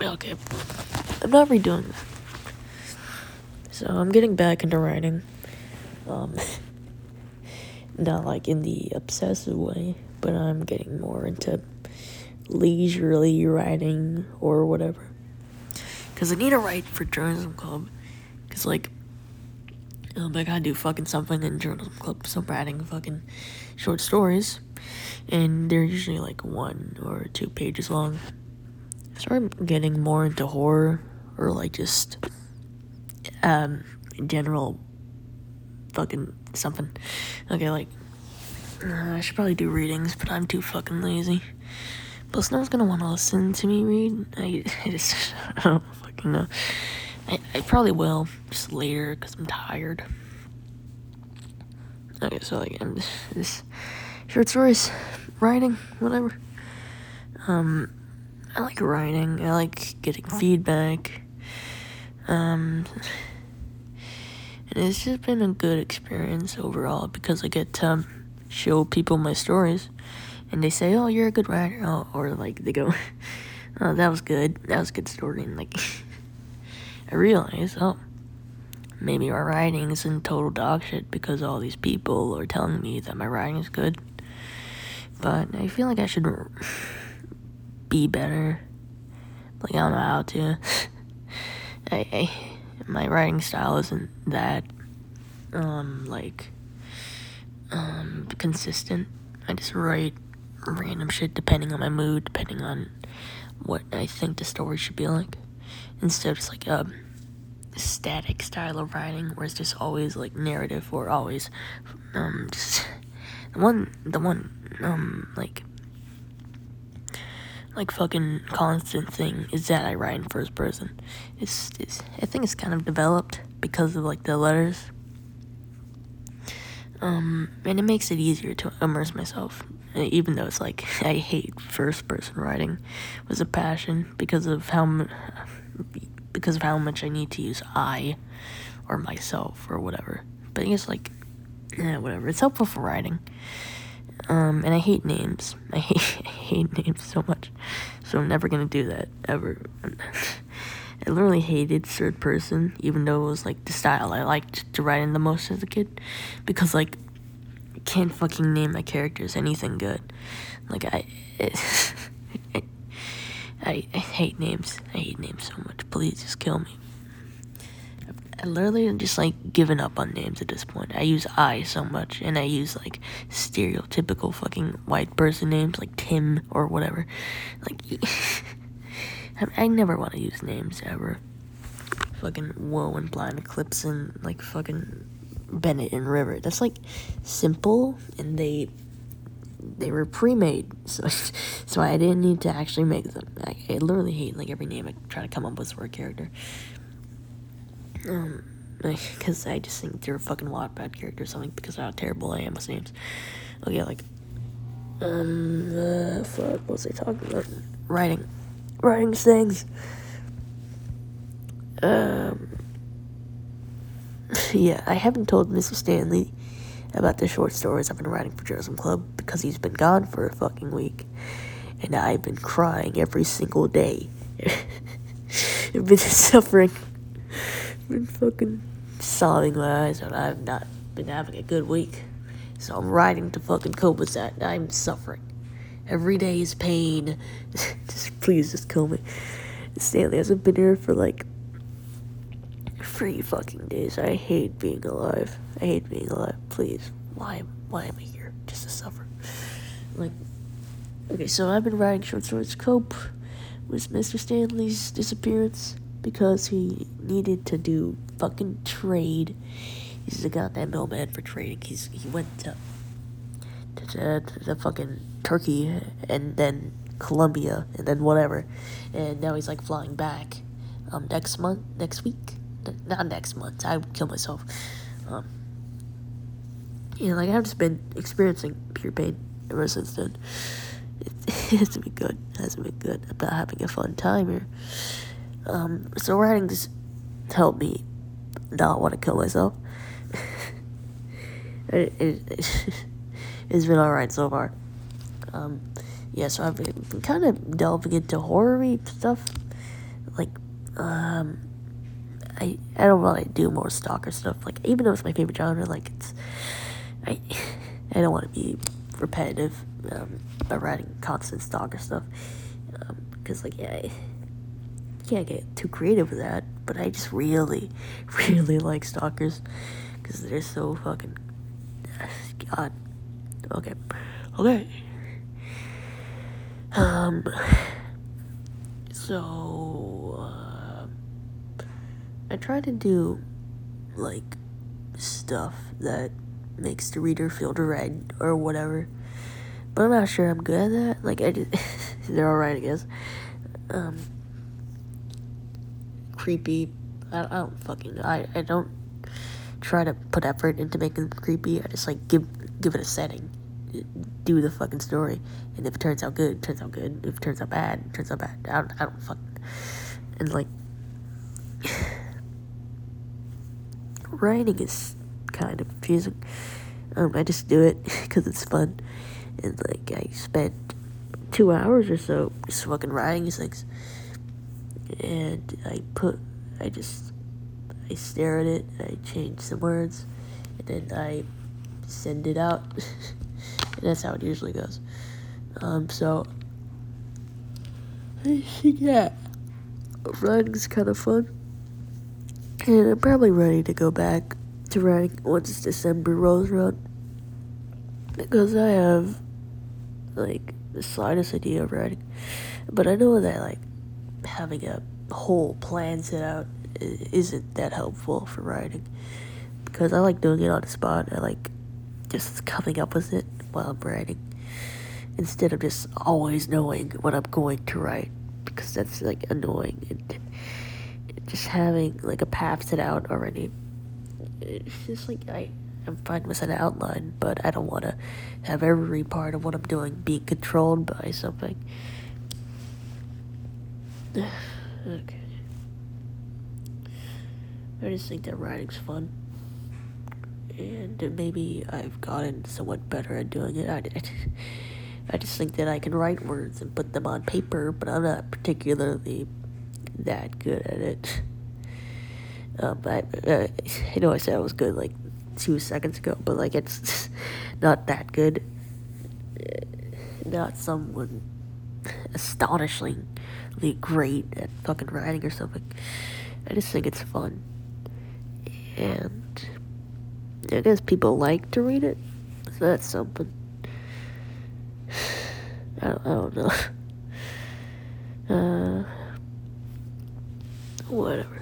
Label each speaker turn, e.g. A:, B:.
A: Okay. I'm not redoing that. So I'm getting back into writing. Um, not like in the obsessive way, but I'm getting more into leisurely writing or whatever. Because I need to write for Journalism Club. Because, like, um, I gotta do fucking something in Journalism Club. So I'm writing fucking short stories. And they're usually like one or two pages long. I'm getting more into horror or like just um general fucking something. Okay, like uh, I should probably do readings, but I'm too fucking lazy. Plus, no one's gonna want to listen to me read. I, I just I don't fucking know. I, I probably will just later because I'm tired. Okay, so like I'm just short stories, writing, whatever. Um, I like writing. I like getting feedback. Um, and it's just been a good experience overall because I get to show people my stories, and they say, "Oh, you're a good writer," oh, or like they go, "Oh, that was good. That was a good story," and like I realize, oh, maybe my writing is in total dog shit because all these people are telling me that my writing is good. But I feel like I should be better. Like I don't know how to. I, I my writing style isn't that um like um consistent. I just write random shit depending on my mood, depending on what I think the story should be like. Instead of just like a static style of writing where it's just always like narrative or always um just the one the one um like like fucking constant thing is that I write in first person. It's, it's I think it's kind of developed because of like the letters. Um, and it makes it easier to immerse myself, even though it's like I hate first person writing, it was a passion because of how because of how much I need to use I or myself or whatever. But I guess like yeah, whatever. It's helpful for writing. Um, and I hate names. I hate, I hate names so much. So I'm never gonna do that ever. I literally hated third person, even though it was like the style I liked to write in the most as a kid, because like I can't fucking name my characters anything good. Like I, it, I, I hate names. I hate names so much. Please just kill me. I literally am just like giving up on names at this point. I use I so much, and I use like stereotypical fucking white person names like Tim or whatever. Like, I, I never want to use names ever. Fucking Woe and Blind Eclipse and like fucking Bennett and River. That's like simple, and they they were pre-made, so so I didn't need to actually make them. I, I literally hate like every name I try to come up with for a character. Um, because I just think they're a fucking Wattpad character or something because how terrible I am with names. Okay, like, um, uh, fuck, what was I talking about? Writing. Writing things. Um, yeah, I haven't told Mr. Stanley about the short stories I've been writing for Journalism Club because he's been gone for a fucking week. And I've been crying every single day. I've been suffering been fucking sobbing my eyes out. I've not been having a good week. So I'm writing to fucking cope with that. I'm suffering. Every day is pain. just please just kill me. Stanley hasn't been here for like three fucking days. I hate being alive. I hate being alive. Please. Why why am I here? Just to suffer. Like Okay, so I've been writing short stories to cope with Mr. Stanley's disappearance because he needed to do fucking trade. He's a goddamn mailman for trading. He's he went to to, to, to fucking Turkey and then Colombia and then whatever, and now he's like flying back. Um, next month, next week, not next month. I would kill myself. Um, you know, like I've just been experiencing pure pain ever since then. It, it hasn't been good. It hasn't been good. I'm not having a fun time here. Um, so writing's helped me not want to kill myself. it, it, has been alright so far. Um, yeah, so I've been kind of delving into horror stuff. Like, um, I I don't really do more stalker stuff. Like, even though it's my favorite genre, like it's I I don't want to be repetitive um, by writing constant stalker stuff because um, like yeah. I, can't get too creative with that, but I just really, really like stalkers because they're so fucking. God. Okay. Okay. Um. So. Uh, I try to do, like, stuff that makes the reader feel dread or whatever. But I'm not sure I'm good at that. Like, I just. they're alright, I guess. Um. Creepy. I, I don't fucking. I, I don't try to put effort into making them creepy. I just, like, give give it a setting do the fucking story. And if it turns out good, it turns out good. If it turns out bad, it turns out bad. I don't, I don't fucking. And like. writing is kind of confusing. Um, I just do it because it's fun. And like, I spent two hours or so just fucking writing these things. And I put. I just. I stare at it, I change some words, and then I send it out. And that's how it usually goes. Um, so, yeah, writing's kind of fun. And I'm probably ready to go back to writing once December rolls around. Because I have, like, the slightest idea of writing. But I know that, like, having a whole plan set out isn't that helpful for writing. Because I like doing it on the spot. I like just coming up with it while I'm writing instead of just always knowing what I'm going to write because that's like annoying and just having like a path set out already it's just like I I'm fine with an outline but I don't want to have every part of what I'm doing be controlled by something okay I just think that writing's fun and maybe I've gotten somewhat better at doing it. I, I just think that I can write words and put them on paper, but I'm not particularly that good at it. Um, I, uh, I know I said I was good like two seconds ago, but like it's not that good. Not someone astonishingly great at fucking writing or something. I just think it's fun. And I guess people like to read it. So that's something. I don't, I don't know. Uh, whatever.